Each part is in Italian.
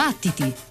Battiti!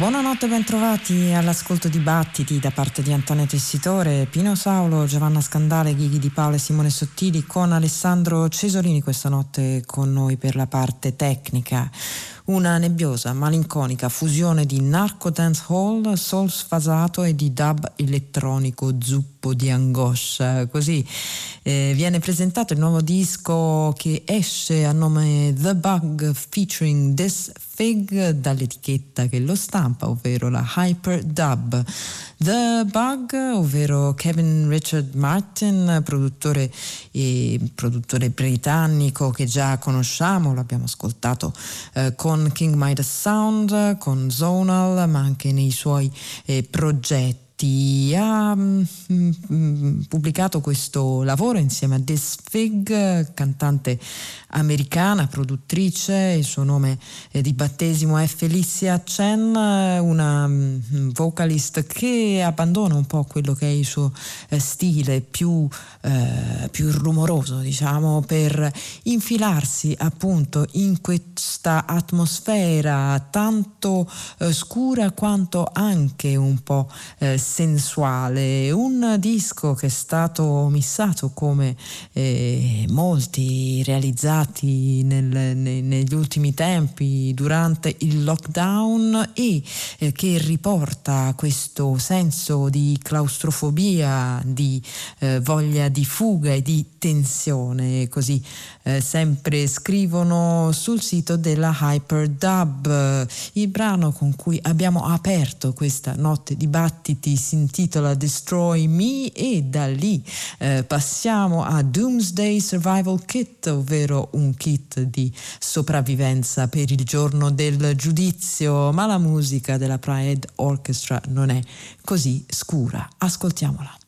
Buonanotte, bentrovati all'ascolto di Battiti da parte di Antonio Tessitore, Pino Saulo, Giovanna Scandale, Ghighi di Paolo e Simone Sottili con Alessandro Cesolini questa notte con noi per la parte tecnica. Una nebbiosa, malinconica fusione di narco dance hall, soul sfasato e di dub elettronico zuppo di angoscia. Così eh, viene presentato il nuovo disco che esce a nome The Bug featuring This Fig dall'etichetta che lo stampa, ovvero la Hyper Dub. The Bug, ovvero Kevin Richard Martin, produttore, eh, produttore britannico che già conosciamo, l'abbiamo ascoltato eh, con King Midas Sound, con Zonal, ma anche nei suoi eh, progetti Batti ha mm, mm, pubblicato questo lavoro insieme a This Fig, cantante americana, produttrice, il suo nome di battesimo è Felicia Chen, una mm, vocalist che abbandona un po' quello che è il suo eh, stile più, eh, più rumoroso, diciamo, per infilarsi appunto in questa atmosfera tanto eh, scura quanto anche un po' eh, sensuale. Un disco che è stato missato come eh, molti realizzati nel, ne, negli ultimi tempi durante il lockdown e eh, che riporta questo senso di claustrofobia, di eh, voglia di fuga e di tensione, così eh, sempre scrivono sul sito della Hyperdub. Il brano con cui abbiamo aperto questa notte di battiti si intitola Destroy Me e da lì eh, passiamo a Doomsday Survival Kit, ovvero un kit di sopravvivenza per il giorno del giudizio, ma la musica della Pride Orchestra non è così scura. Ascoltiamola.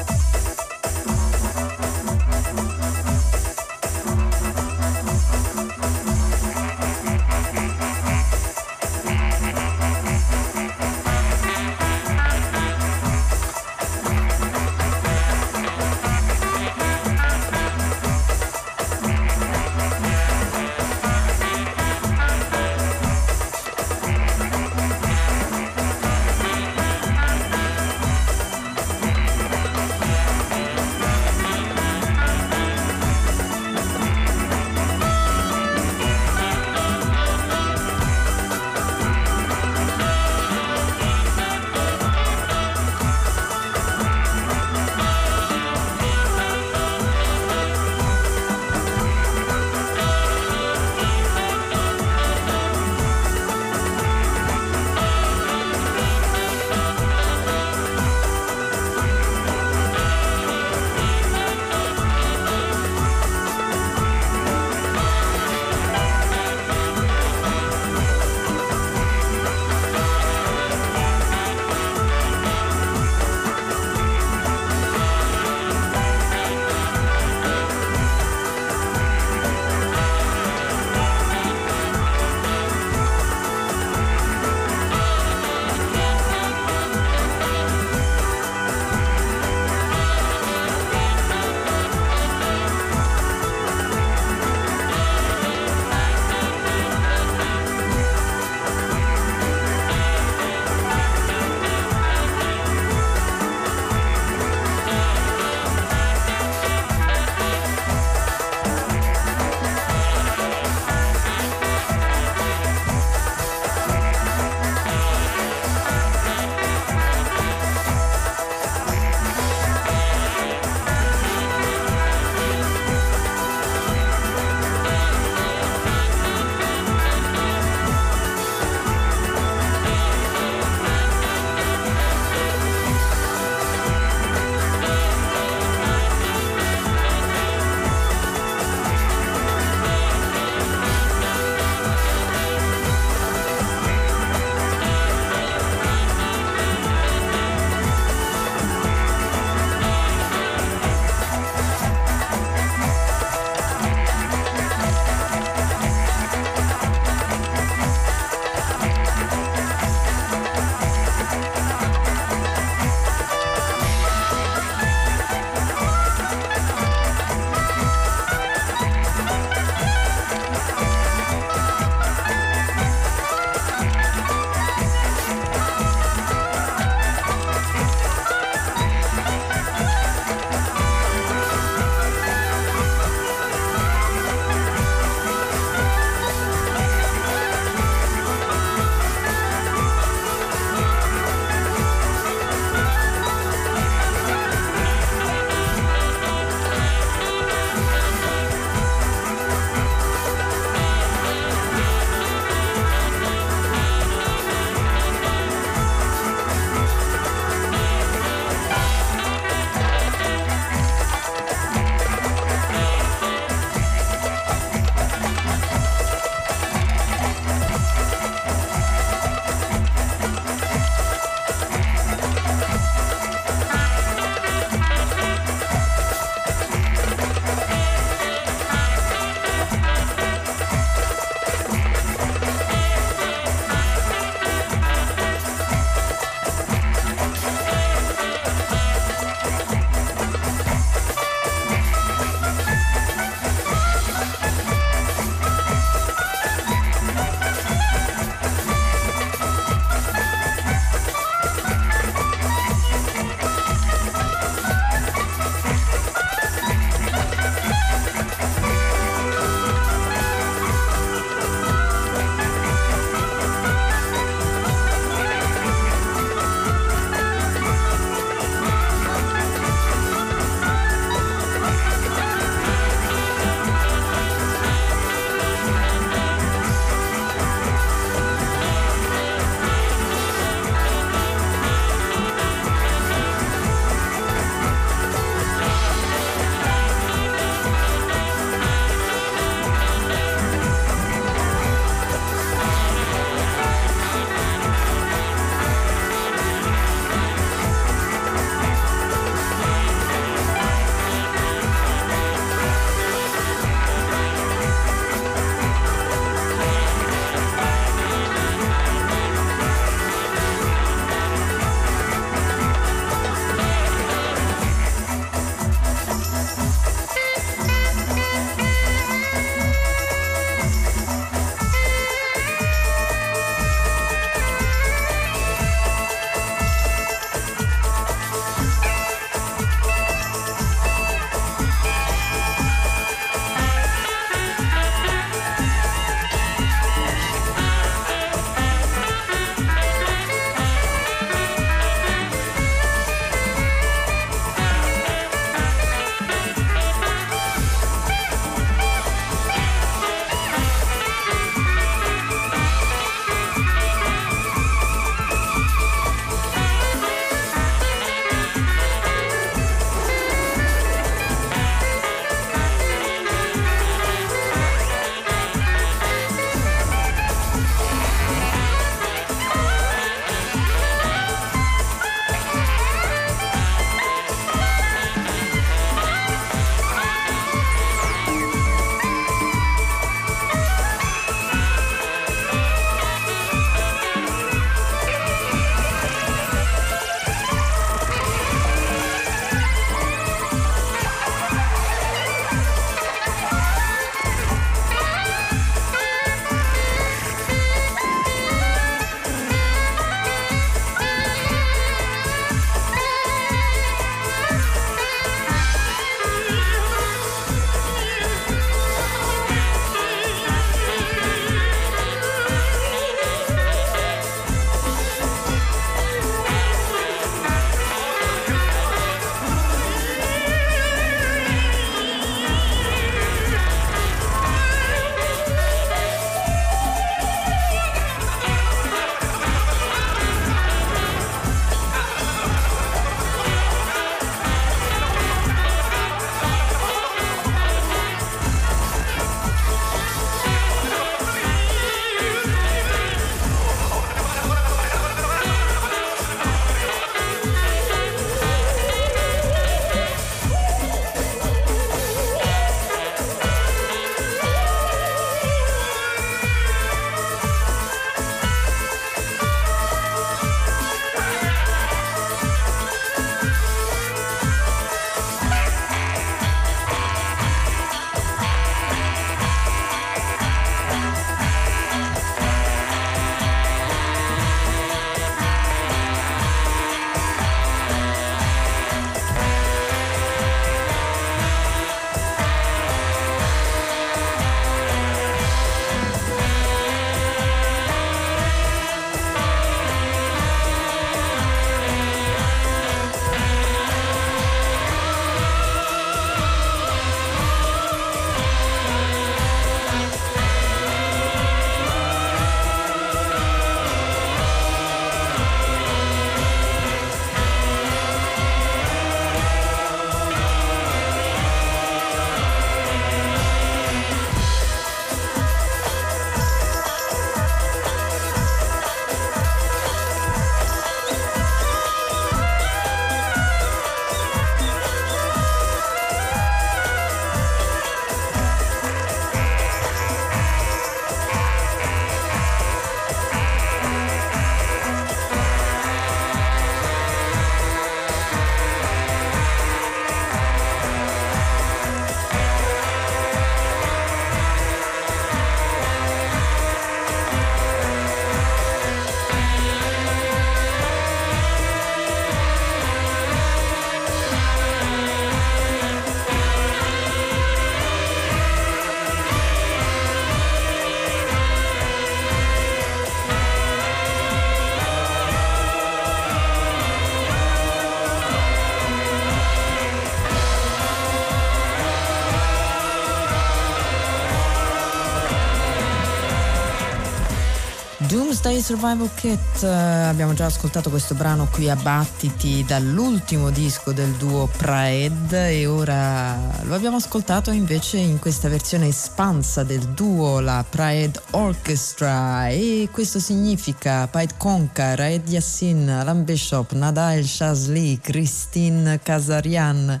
Doomsday Survival Kit, uh, abbiamo già ascoltato questo brano qui a battiti dall'ultimo disco del duo Praed e ora lo abbiamo ascoltato invece in questa versione espansa del duo, la Praed Orchestra. E questo significa Paid Konka, Raed Yassin, Alan Bishop, Nadael Shazli, Christine Kazarian,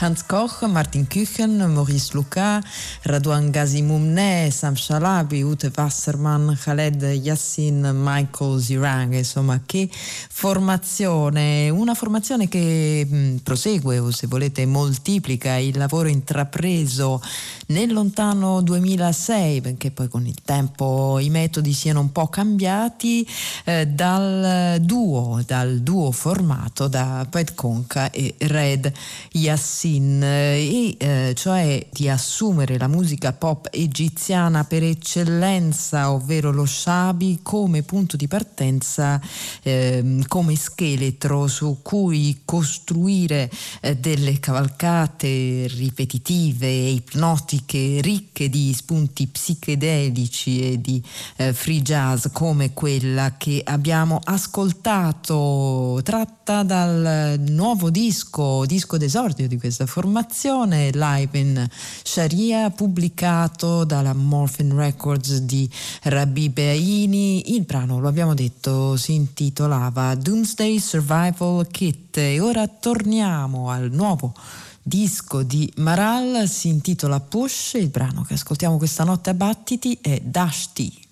Hans Koch, Martin Küchen, Maurice Luca, Radouan Gazimumne, Sam Shalabi, Ute Wasserman, Khaled Yassin, Michael Zirang, insomma che formazione, una formazione che mh, prosegue o se volete moltiplica il lavoro intrapreso nel lontano 2006, benché poi con il tempo i metodi siano un po' cambiati, eh, dal duo, dal duo formato da Pet Conca e Red Yassin, e eh, cioè di assumere la musica pop egiziana per eccellenza, ovvero lo shabi, come punto di partenza, eh, come scheletro su cui costruire eh, delle cavalcate ripetitive e ipnotiche musiche ricche di spunti psichedelici e di eh, free jazz come quella che abbiamo ascoltato, tratta dal nuovo disco, disco d'esordio di questa formazione, live in Sharia, pubblicato dalla Morphin Records di Rabbi Beaini. Il brano, lo abbiamo detto, si intitolava Doomsday Survival Kit e ora torniamo al nuovo disco di Maral, si intitola Push, il brano che ascoltiamo questa notte a battiti è Dashti.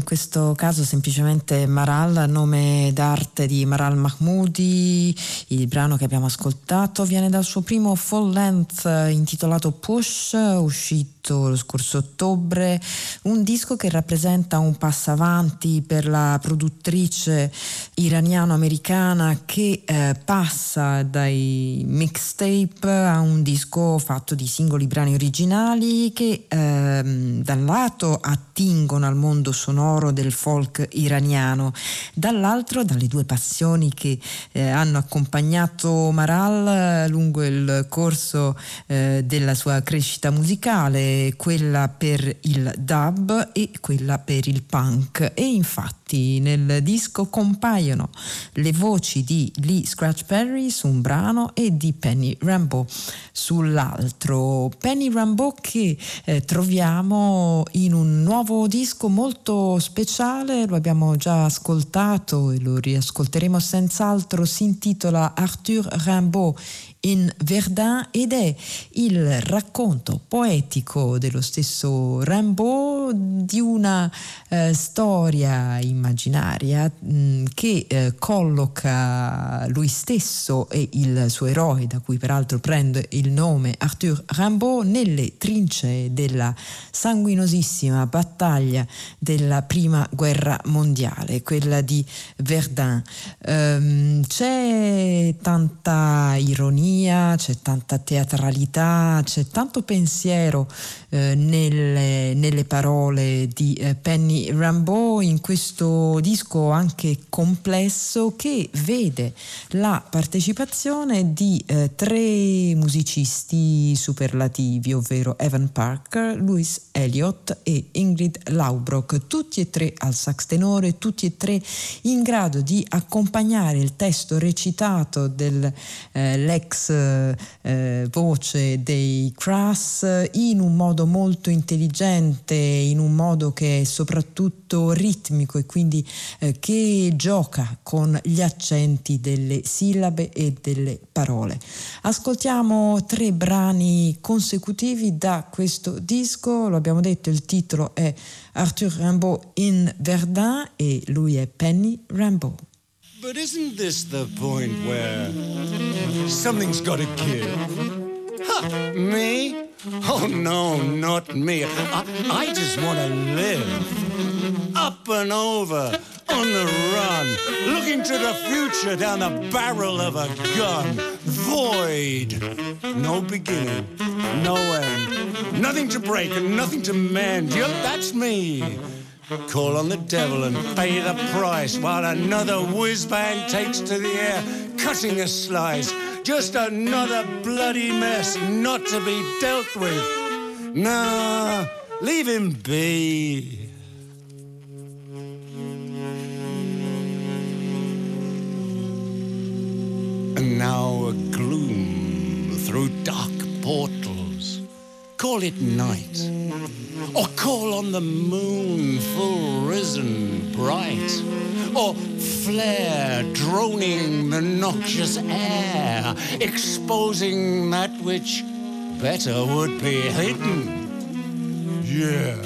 In questo caso semplicemente Maral, nome d'arte di Maral Mahmoudi. Il brano che abbiamo ascoltato viene dal suo primo full length intitolato Push, uscito uscito lo scorso ottobre, un disco che rappresenta un passo avanti per la produttrice iraniano-americana che eh, passa dai mixtape a un disco fatto di singoli brani originali che eh, da un lato attingono al mondo sonoro del folk iraniano, dall'altro dalle due passioni che eh, hanno accompagnato Maral lungo il corso eh, della sua crescita musicale quella per il dub e quella per il punk e infatti nel disco compaiono le voci di Lee Scratch Perry su un brano e di Penny Rambo sull'altro. Penny Rambo che eh, troviamo in un nuovo disco molto speciale, lo abbiamo già ascoltato e lo riascolteremo senz'altro, si intitola Arthur Rimbaud in Verdun ed è il racconto poetico dello stesso Rimbaud di una eh, storia immaginaria mh, mm, che eh, colloca lui stesso e il suo eroe, da cui peraltro prende il nome Arthur Rimbaud, nelle trincee della sanguinosissima battaglia della prima guerra mondiale, quella di Verdun. Um, c'è tanta ironia ironia, c'è tanta teatralità, c'è tanto pensiero eh, nelle, nelle, parole di eh, Penny Rambeau in questo disco anche complesso che vede la partecipazione di eh, tre musicisti superlativi, ovvero Evan Parker, Louis Elliott e Ingrid Laubrock, tutti e tre al sax tenore, tutti e tre in grado di accompagnare il testo recitato dell'ex eh, voce dei Crass in un modo molto intelligente, in un modo che è soprattutto ritmico e quindi eh, che gioca con gli accenti delle sillabe e delle parole. Ascoltiamo tre brani consecutivi da questo disco, lo abbiamo detto, il titolo è Arthur Rimbaud in Verdun e lui è Penny Rimbaud. But isn't this the point where something's got to give? Huh, me? Oh, no, not me. I, I just want to live. Up and over, on the run, looking to the future down the barrel of a gun. Void. No beginning, no end. Nothing to break and nothing to mend. Yep, that's me. Call on the devil and pay the price while another whiz bang takes to the air, cutting a slice. Just another bloody mess not to be dealt with. Nah, leave him be. And now a gloom through dark portals. Call it night or call on the moon full risen bright, or flare droning the noxious air, exposing that which better would be hidden. Yeah.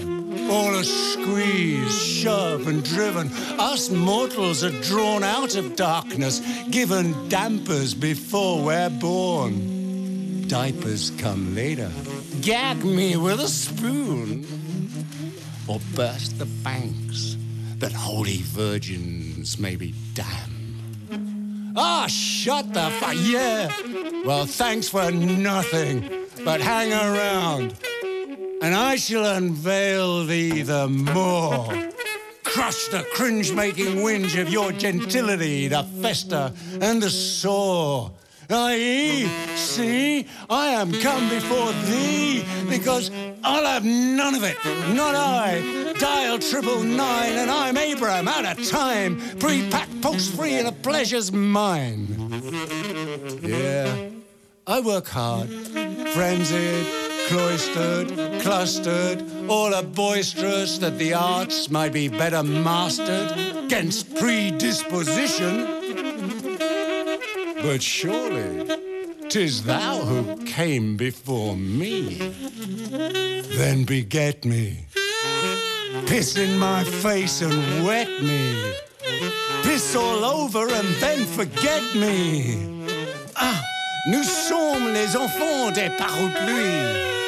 All a squeeze, shove, and driven. Us mortals are drawn out of darkness, given dampers before we're born. Diapers come later gag me with a spoon or burst the banks that holy virgins may be damned. Ah, shut the fuck, yeah. Well, thanks for nothing, but hang around, and I shall unveil thee the more. Crush the cringe-making whinge of your gentility, the fester and the sore I.e., see, I am come before thee because I'll have none of it, not I. Dial triple nine and I'm Abraham out of time, pre-packed, post-free and the pleasure's mine. Yeah, I work hard, frenzied, cloistered, clustered, all a boisterous that the arts might be better mastered against predisposition but surely tis thou who came before me. Then beget me, Piss in my face and wet me. Piss all over and then forget me. Ah, nous sommes les enfants des parapluies.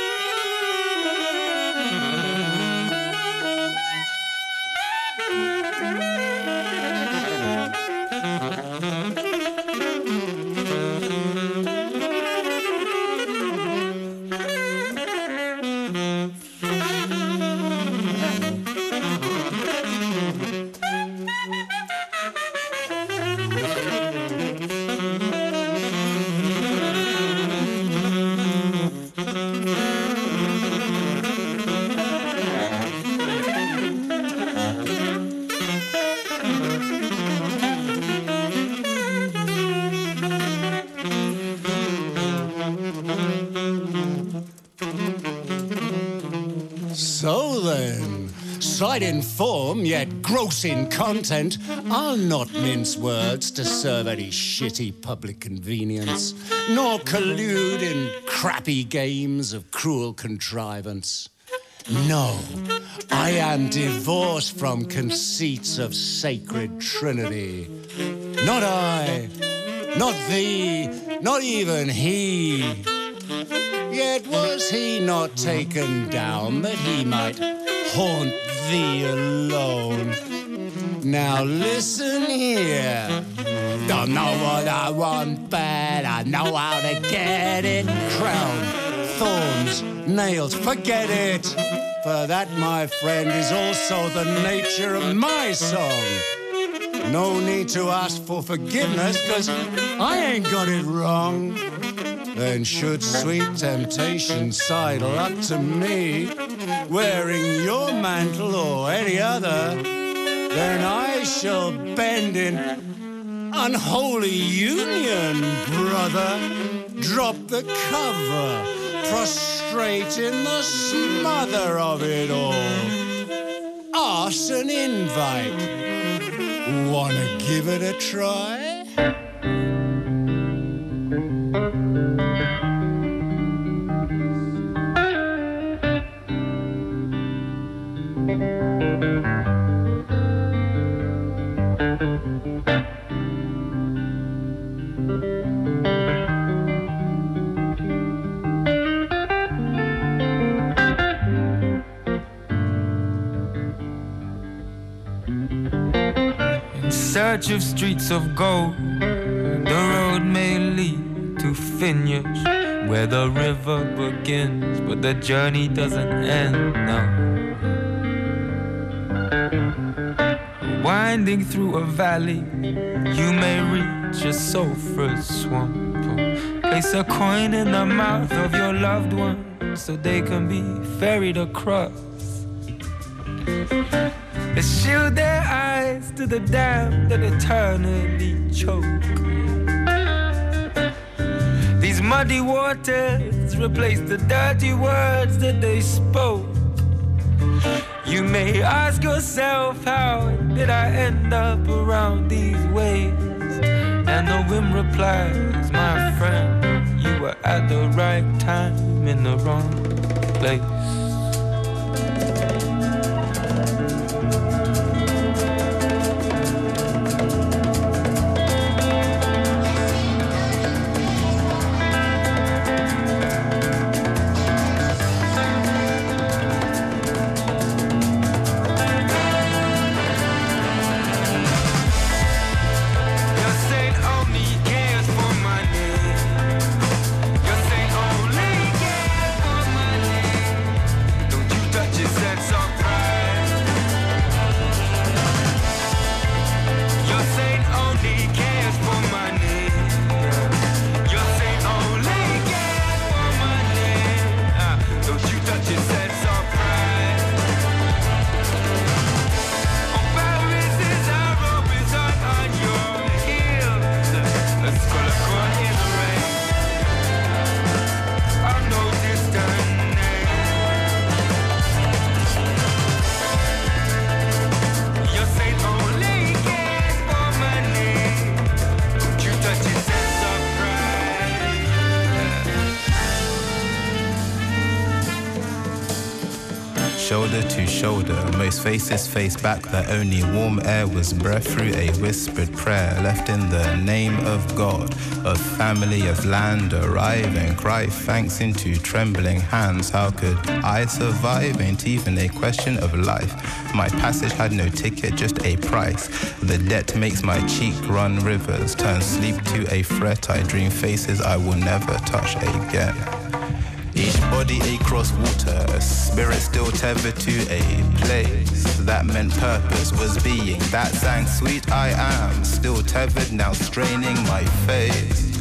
Yet gross in content, I'll not mince words to serve any shitty public convenience, nor collude in crappy games of cruel contrivance. No, I am divorced from conceits of sacred trinity. Not I, not thee, not even he. Yet was he not taken down that he might haunt thee alone. Now listen here. Don't know what I want, but I know how to get it. Crown, thorns, nails, forget it. For that, my friend, is also the nature of my song. No need to ask for forgiveness, cause I ain't got it wrong. Then should sweet temptation sidle up to me, wearing your mantle or any other, then I shall bend in unholy union, brother. Drop the cover, prostrate in the smother of it all. An invite. Wanna give it a try? Search of streets of gold. The road may lead to Phineas, where the river begins, but the journey doesn't end now. Winding through a valley, you may reach a sulphurous swamp. Place a coin in the mouth of your loved one so they can be ferried across. They shield their eyes to the damned that eternally choke. These muddy waters replace the dirty words that they spoke. You may ask yourself, how did I end up around these ways? And the wind replies, my friend, you were at the right time in the wrong place. Shoulder to shoulder. Most faces faced back, the only warm air was breath through a whispered prayer left in the name of God, of family, of land. Arrive and cry thanks into trembling hands. How could I survive? Ain't even a question of life. My passage had no ticket, just a price. The debt makes my cheek run rivers, turn sleep to a fret. I dream faces I will never touch again. Body across water, a spirit still tethered to a place. That meant purpose was being. That sang sweet I am, still tethered, now straining my face.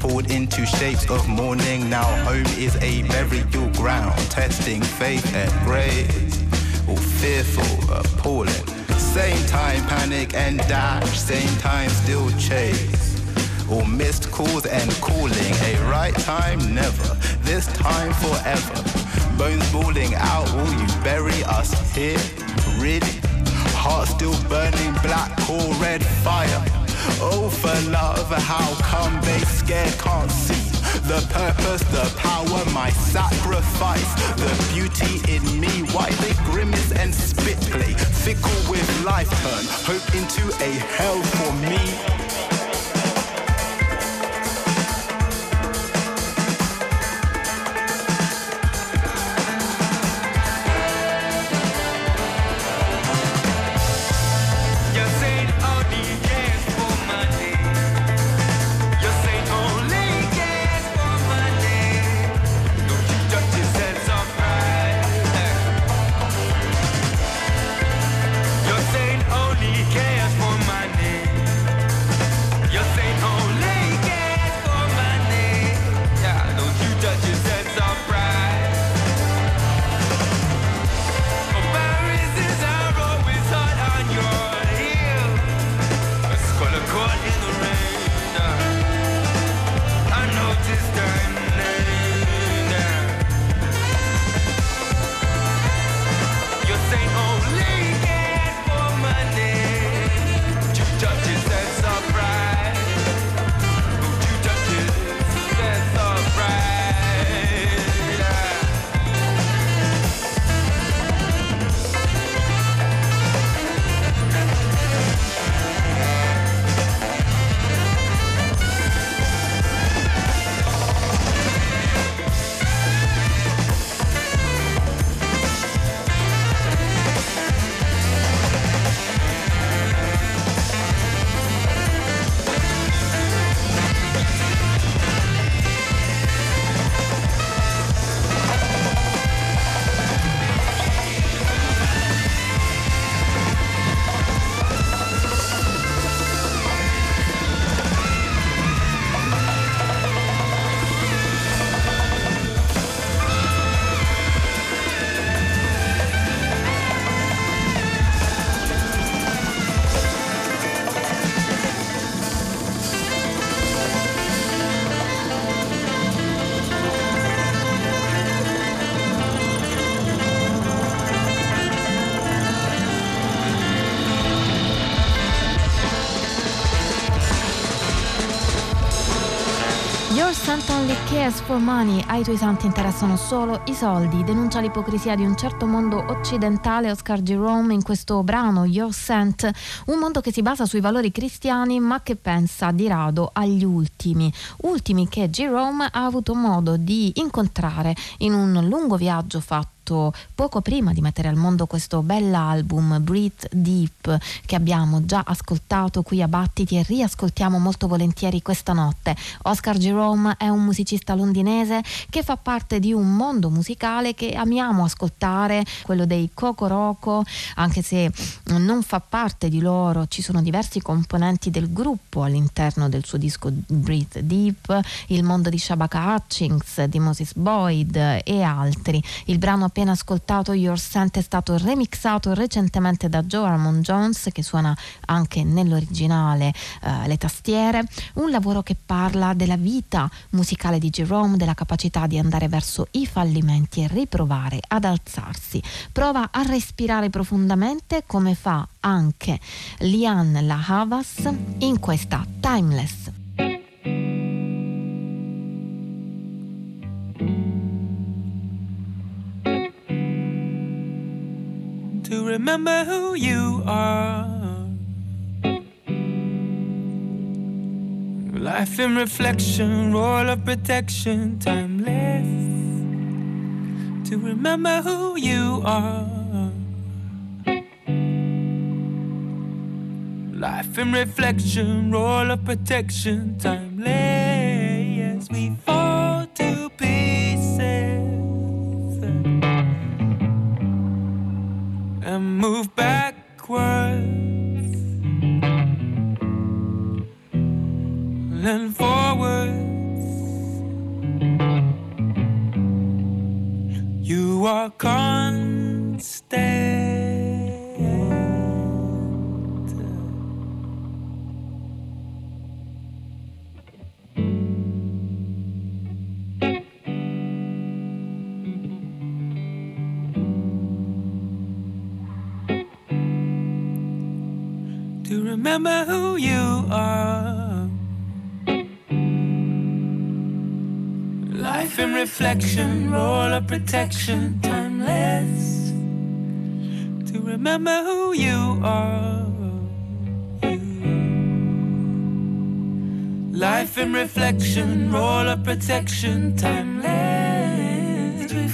Pulled into shapes of mourning, now home is a burial ground. Testing faith and grace. All fearful, appalling. Same time panic and dash, same time still chase or missed calls and calling. A right time, never. This time, forever. Bones balling out, will you bury us here? Really? Heart still burning black or red fire. Oh, for love, how come they scared can't see? The purpose, the power, my sacrifice, the beauty in me. Why they grimace and spit play? Fickle with life turn, hope into a hell for me. Cares for Money, ai tuoi santi interessano solo i soldi, denuncia l'ipocrisia di un certo mondo occidentale Oscar Jerome in questo brano Your Sent, un mondo che si basa sui valori cristiani ma che pensa di rado agli ultimi, ultimi che Jerome ha avuto modo di incontrare in un lungo viaggio fatto fatto poco prima di mettere al mondo questo bell'album Breathe Deep che abbiamo già ascoltato qui a Battiti e riascoltiamo molto volentieri questa notte. Oscar Jerome è un musicista londinese che fa parte di un mondo musicale che amiamo ascoltare, quello dei Coco Roco, anche se non fa parte di loro, ci sono diversi componenti del gruppo all'interno del suo disco Breathe Deep, il mondo di Shabaka Hutchings, di Moses Boyd e altri. Il brano appena appena ascoltato Your Scent è stato remixato recentemente da Joe Armond Jones che suona anche nell'originale uh, le tastiere, un lavoro che parla della vita musicale di Jerome, della capacità di andare verso i fallimenti e riprovare ad alzarsi. Prova a respirare profondamente come fa anche Lian La Havas in questa Timeless. To remember who you are. Life in reflection, roll of protection, timeless. To remember who you are. Life in reflection, roll of protection, timeless. We move backwards. and forwards. You are constant. Remember who you are. Life in reflection, roll of protection, timeless. To remember who you are. Life in reflection, roll of protection, timeless. We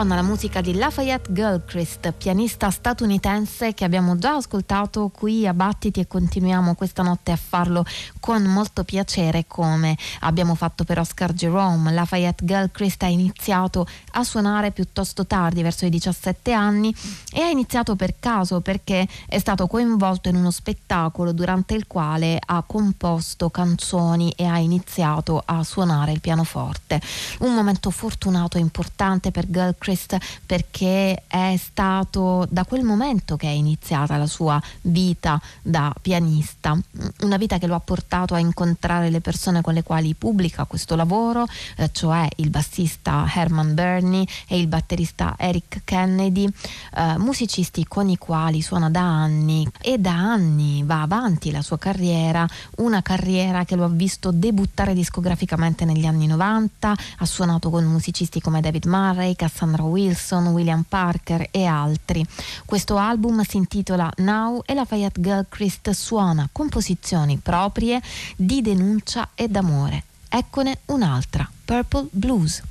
suona la musica di Lafayette Gilchrist, pianista statunitense che abbiamo già ascoltato qui a Battiti e continuiamo questa notte a farlo con molto piacere come abbiamo fatto per Oscar Jerome. Lafayette Gilchrist ha iniziato a suonare piuttosto tardi, verso i 17 anni, e ha iniziato per caso perché è stato coinvolto in uno spettacolo durante il quale ha composto canzoni e ha iniziato a suonare il pianoforte. Un momento fortunato e importante per per Gilchrist perché è stato da quel momento che è iniziata la sua vita da pianista, una vita che lo ha portato a incontrare le persone con le quali pubblica questo lavoro, eh, cioè il bassista Herman Burney e il batterista Eric Kennedy, eh, musicisti con i quali suona da anni. E da anni va avanti la sua carriera, una carriera che lo ha visto debuttare discograficamente negli anni 90, ha suonato con musicisti come David Murray, Ray, Cassandra Wilson, William Parker e altri. Questo album si intitola Now e Lafayette Gilchrist suona composizioni proprie di denuncia e d'amore. Eccone un'altra, Purple Blues.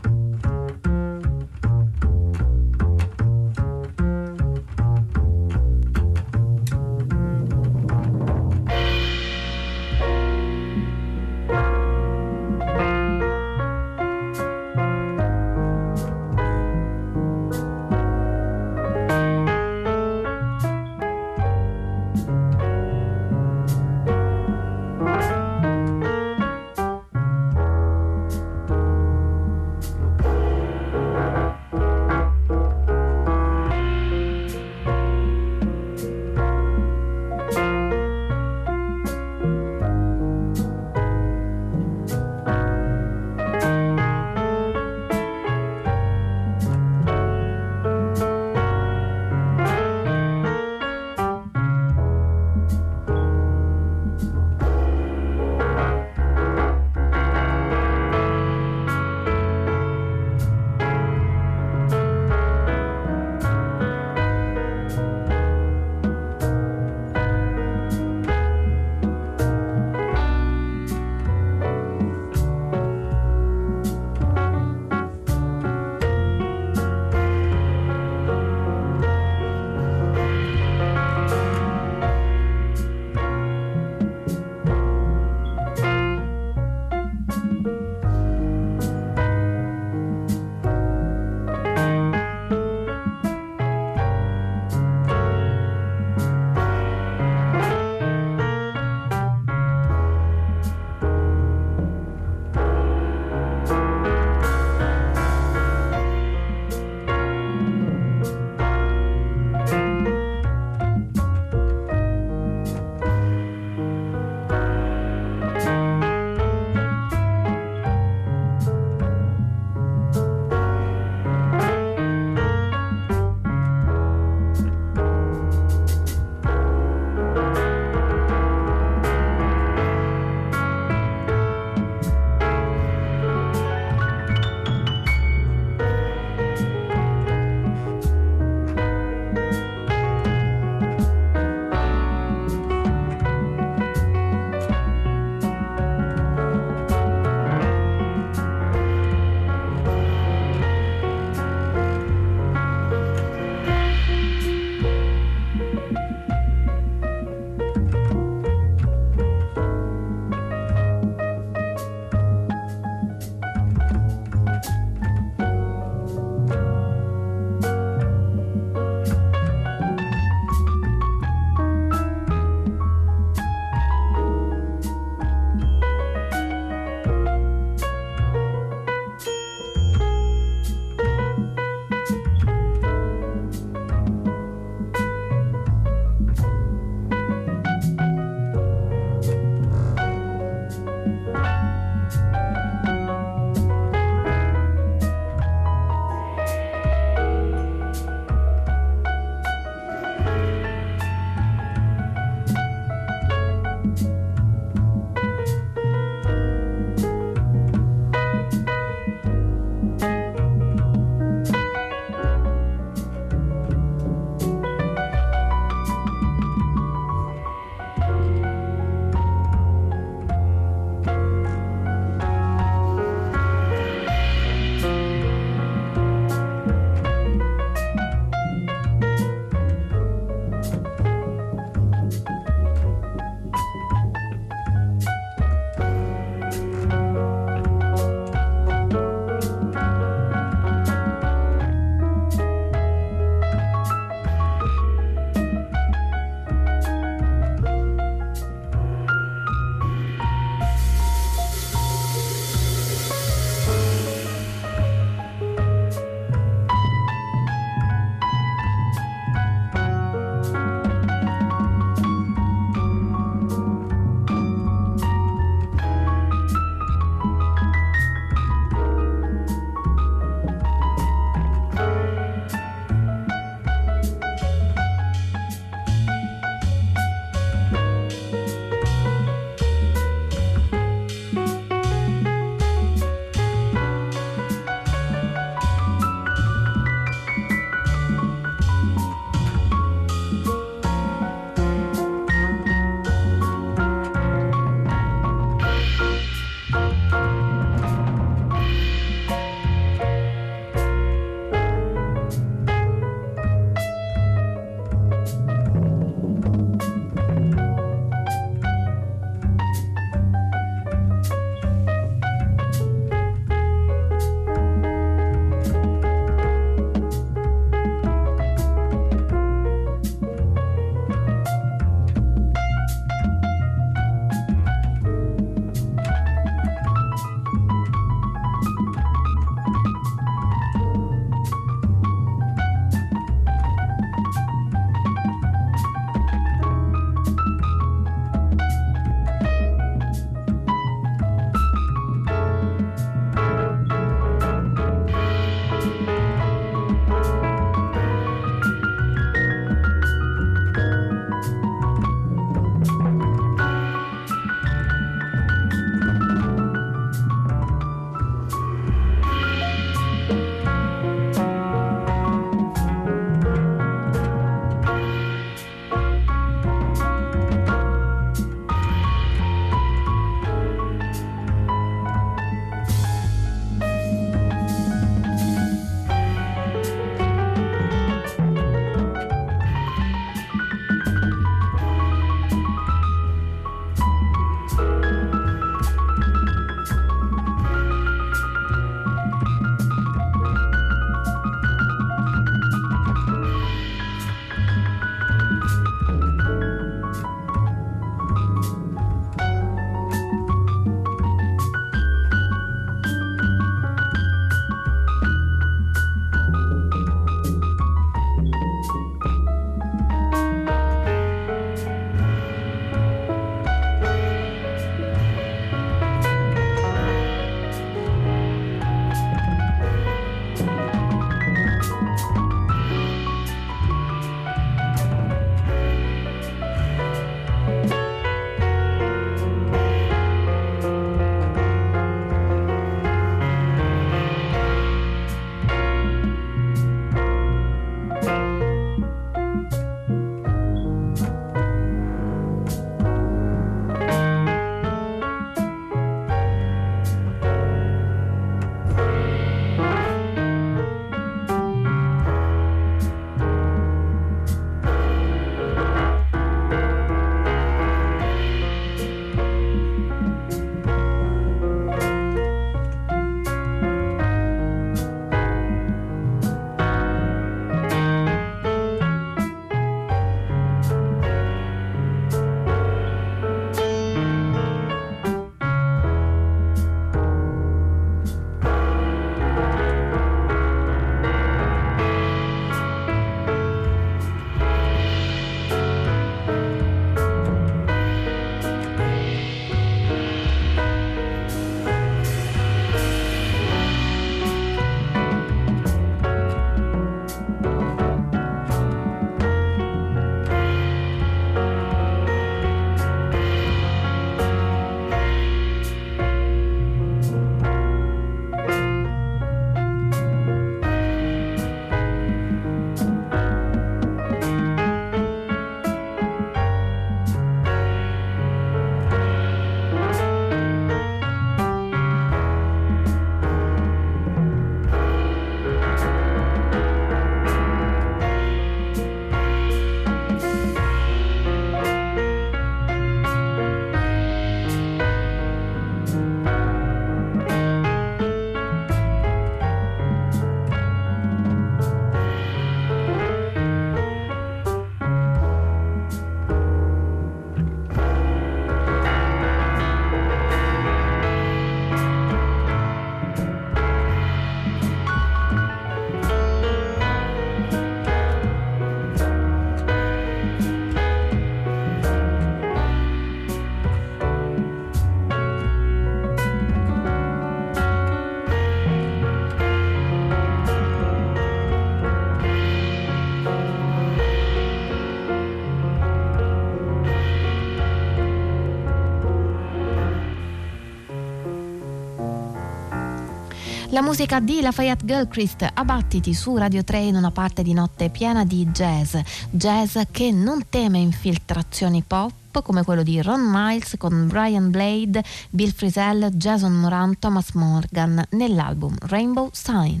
La musica di Lafayette Gilchrist, abbattiti su Radio 3 in una parte di notte piena di jazz, jazz che non teme infiltrazioni pop come quello di Ron Miles con Brian Blade, Bill Frisell, Jason Moran, Thomas Morgan nell'album Rainbow Sign.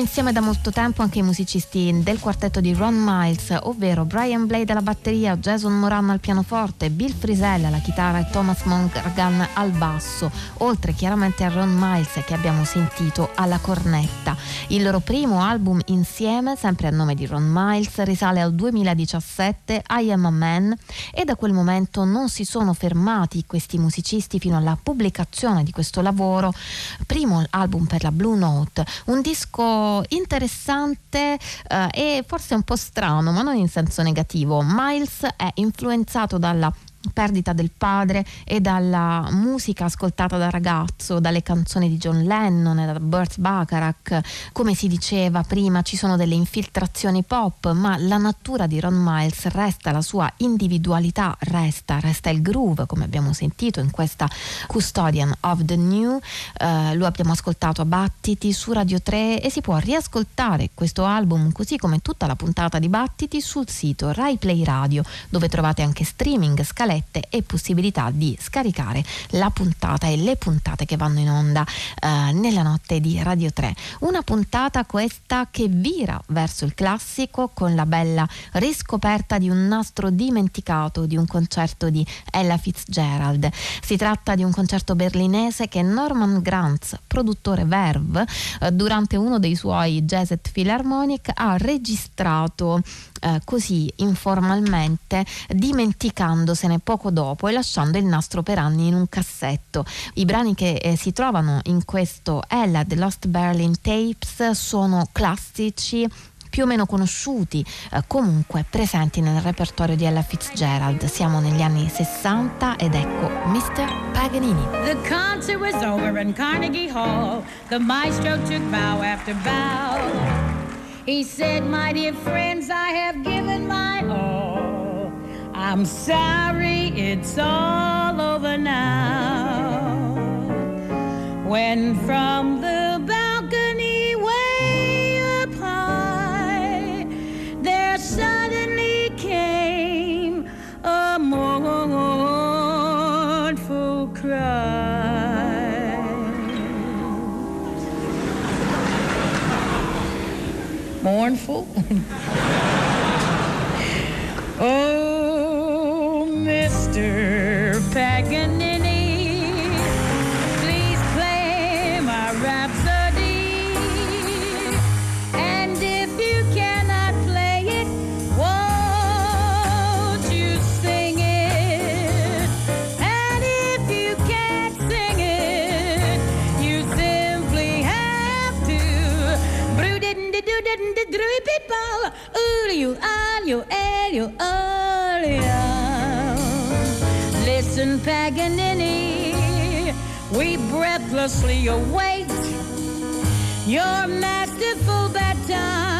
Insieme da molto tempo anche i musicisti del quartetto di Ron Miles, ovvero Brian Blade alla batteria, Jason Moran al pianoforte, Bill Frisell alla chitarra e Thomas Mongan al basso, oltre chiaramente a Ron Miles che abbiamo sentito alla cornetta. Il loro primo album insieme, sempre a nome di Ron Miles, risale al 2017, I Am a Man, e da quel momento non si sono fermati questi musicisti fino alla pubblicazione di questo lavoro, primo album per la Blue Note, un disco interessante eh, e forse un po' strano, ma non in senso negativo. Miles è influenzato dalla perdita del padre e dalla musica ascoltata da ragazzo, dalle canzoni di John Lennon e da Burt Bacharach. Come si diceva prima, ci sono delle infiltrazioni pop, ma la natura di Ron Miles resta, la sua individualità resta, resta il groove, come abbiamo sentito in questa Custodian of the New. Uh, lo abbiamo ascoltato a Battiti su Radio 3 e si può riascoltare questo album, così come tutta la puntata di Battiti, sul sito Rai Play Radio, dove trovate anche streaming, scalette scalette e possibilità di scaricare la puntata e le puntate che vanno in onda eh, nella notte di Radio 3. Una puntata questa che vira verso il classico con la bella riscoperta di un nastro dimenticato di un concerto di Ella Fitzgerald. Si tratta di un concerto berlinese che Norman Granz, produttore Verve, eh, durante uno dei suoi Jazzet Philharmonic ha registrato eh, così informalmente, dimenticandosene poco dopo e lasciando il nastro per anni in un cassetto. I brani che eh, si trovano in questo Ella The Lost Berlin Tapes sono classici più o meno conosciuti, eh, comunque presenti nel repertorio di Ella Fitzgerald. Siamo negli anni 60 ed ecco Mr. Paganini. The concert was over in Carnegie Hall. The maestro took bow after bow. He said, My dear friends, I have given my all. I'm sorry it's all over now. When from the balcony way up there suddenly came a mournful cry. mournful. oh, didn't do people. Ulio, alio, elio, olio. Listen, Paganini, we breathlessly await your masterful baton.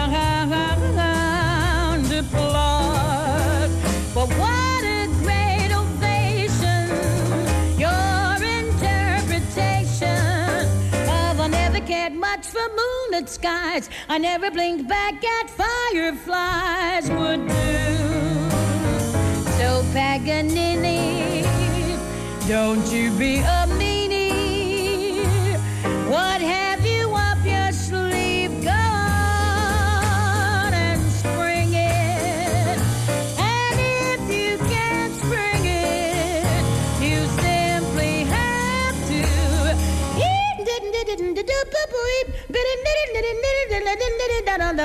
moonlit skies. I never blinked back at fireflies would do. So Paganini, don't you be a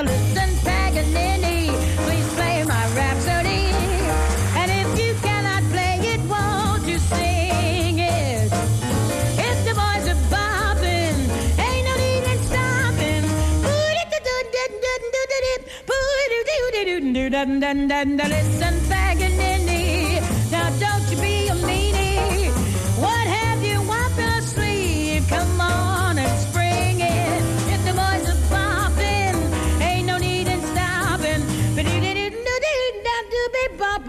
Listen, Paganini, please play my rhapsody. And if you cannot play it, won't you sing it? If the boys are bopping, ain't no need in stopping. Listen,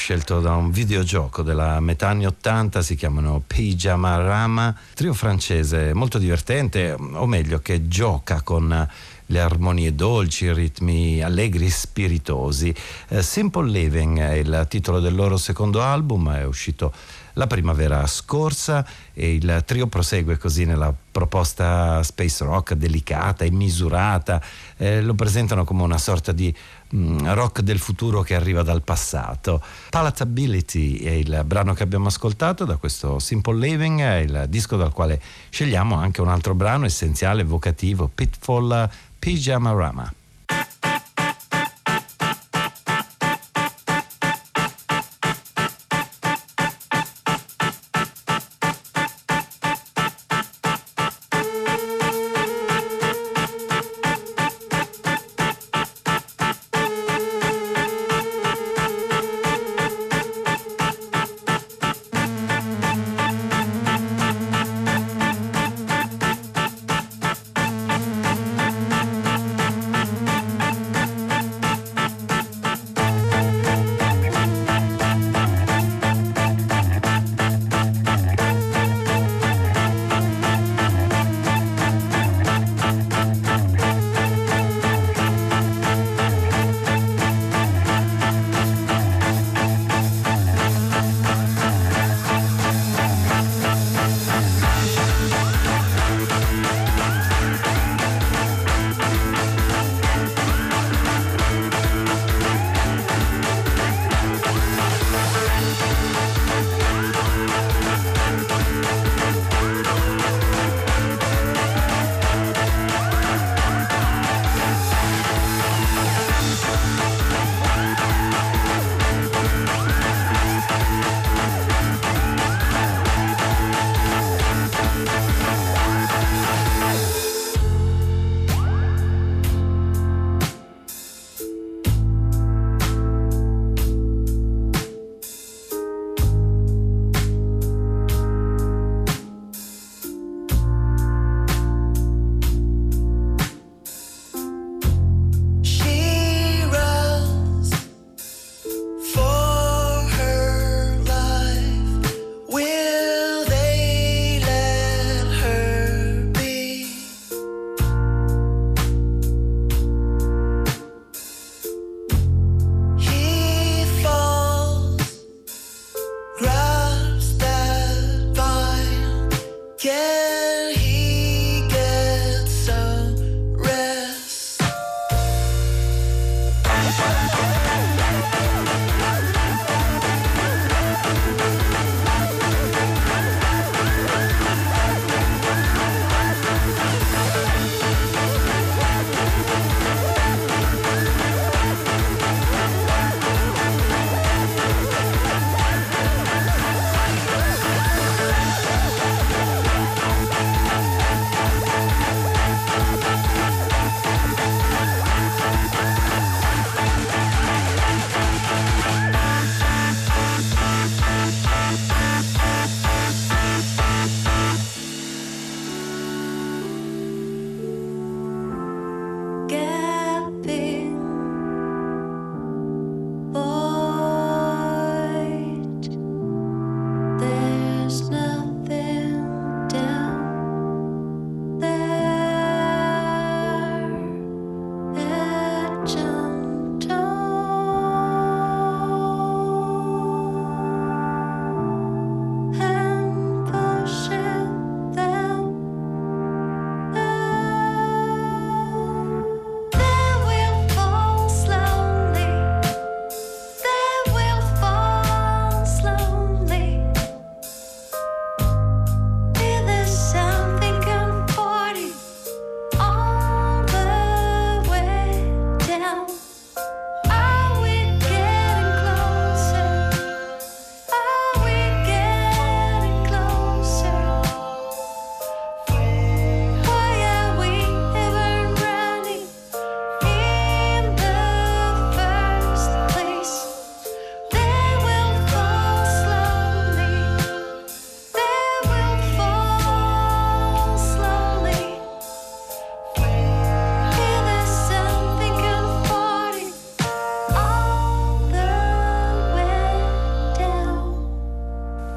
scelto da un videogioco della metà anni 80, si chiamano Pyjama Rama, trio francese molto divertente, o meglio che gioca con le armonie dolci, i ritmi allegri spiritosi. Uh, Simple Living è il titolo del loro secondo album, è uscito la primavera scorsa e il trio prosegue così nella proposta space rock delicata e misurata, eh, lo presentano come una sorta di mm, rock del futuro che arriva dal passato. Palatability è il brano che abbiamo ascoltato da questo Simple Living, il disco dal quale scegliamo anche un altro brano essenziale, evocativo, Pitfall Pyjama Rama.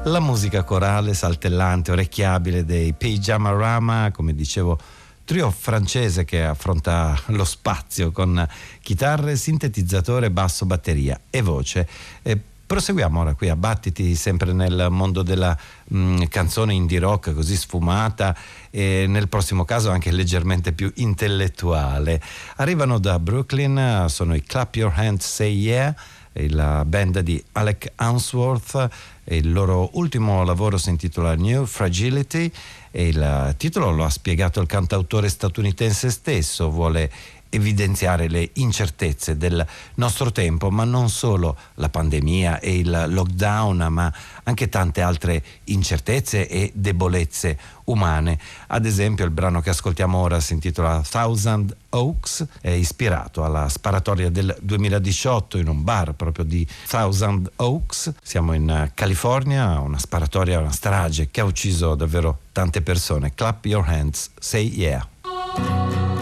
La musica corale, saltellante, orecchiabile dei Pijama Rama, come dicevo, trio francese che affronta lo spazio con chitarre, sintetizzatore, basso, batteria e voce. E proseguiamo ora qui a Battiti, sempre nel mondo della mh, mm, canzone indie rock così sfumata e nel prossimo caso anche leggermente più intellettuale. Arrivano da Brooklyn, sono i Clap Your Hands Say Yeah la band di Alec Answorth il loro ultimo lavoro si intitola New Fragility e il titolo lo ha spiegato il cantautore statunitense stesso, vuole evidenziare le incertezze del nostro tempo, ma non solo la pandemia e il lockdown, ma anche tante altre incertezze e debolezze umane. Ad esempio il brano che ascoltiamo ora si intitola Thousand Oaks, è ispirato alla sparatoria del 2018 in un bar proprio di Thousand Oaks. Siamo in California, una sparatoria, una strage che ha ucciso davvero tante persone. Clap your hands, say yeah.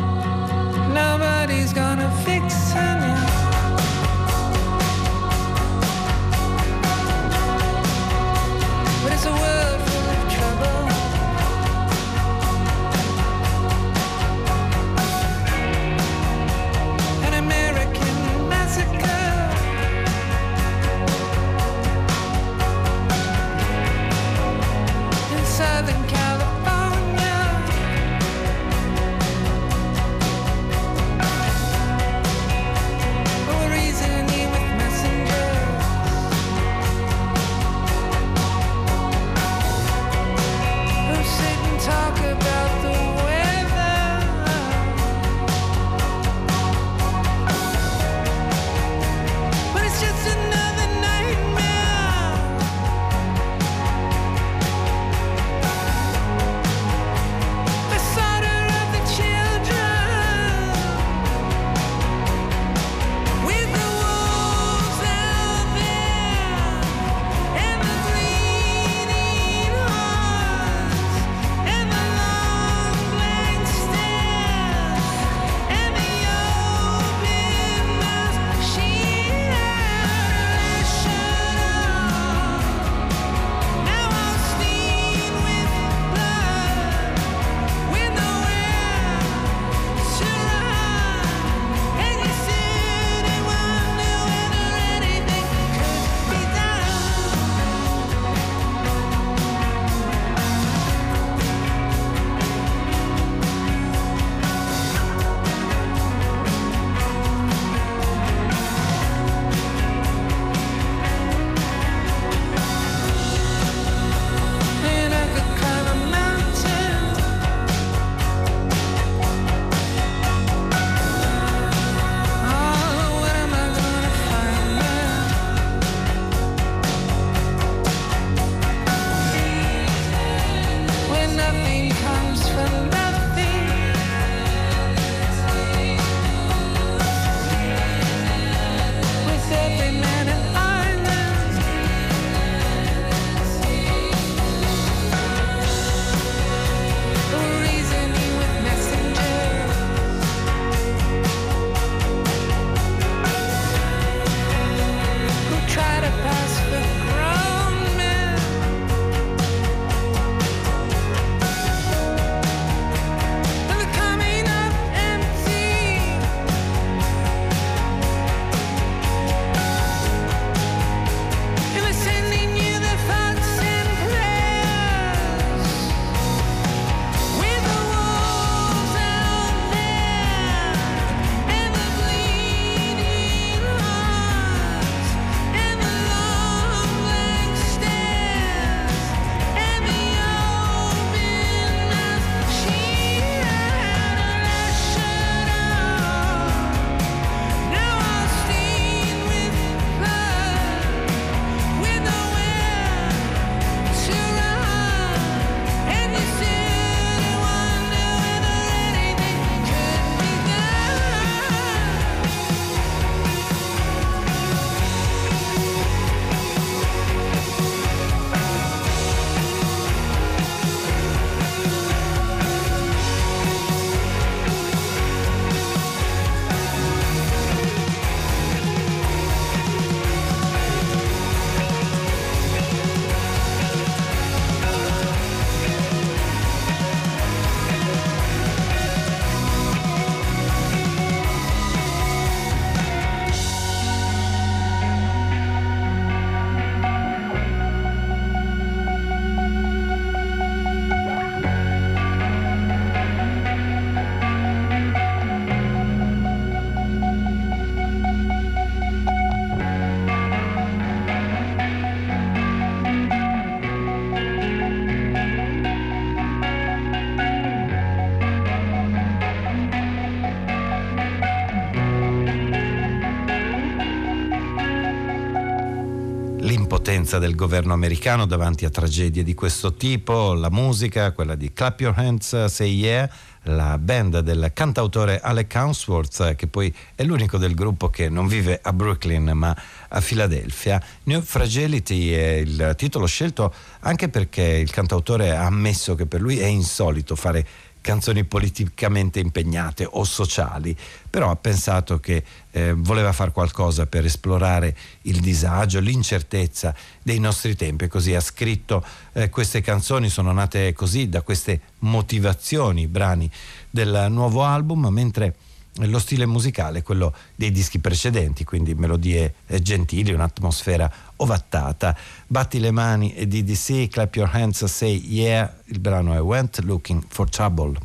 L'impotenza del governo americano davanti a tragedie di questo tipo, la musica, quella di Clap Your Hands, Say Yeah, la band del cantautore Alec Hounsworth, che poi è l'unico del gruppo che non vive a Brooklyn ma a Filadelfia. New Fragility è il titolo scelto anche perché il cantautore ha ammesso che per lui è insolito fare canzoni politicamente impegnate o sociali, però ha pensato che eh, voleva fare qualcosa per esplorare il disagio, l'incertezza dei nostri tempi, così ha scritto eh, queste canzoni, sono nate così da queste motivazioni, brani del nuovo album, mentre lo stile musicale quello dei dischi precedenti, quindi melodie eh, gentili, un'atmosfera ovattata. Batti le mani e DDC, clap your hands, say yeah, il brano è Went Looking for Trouble.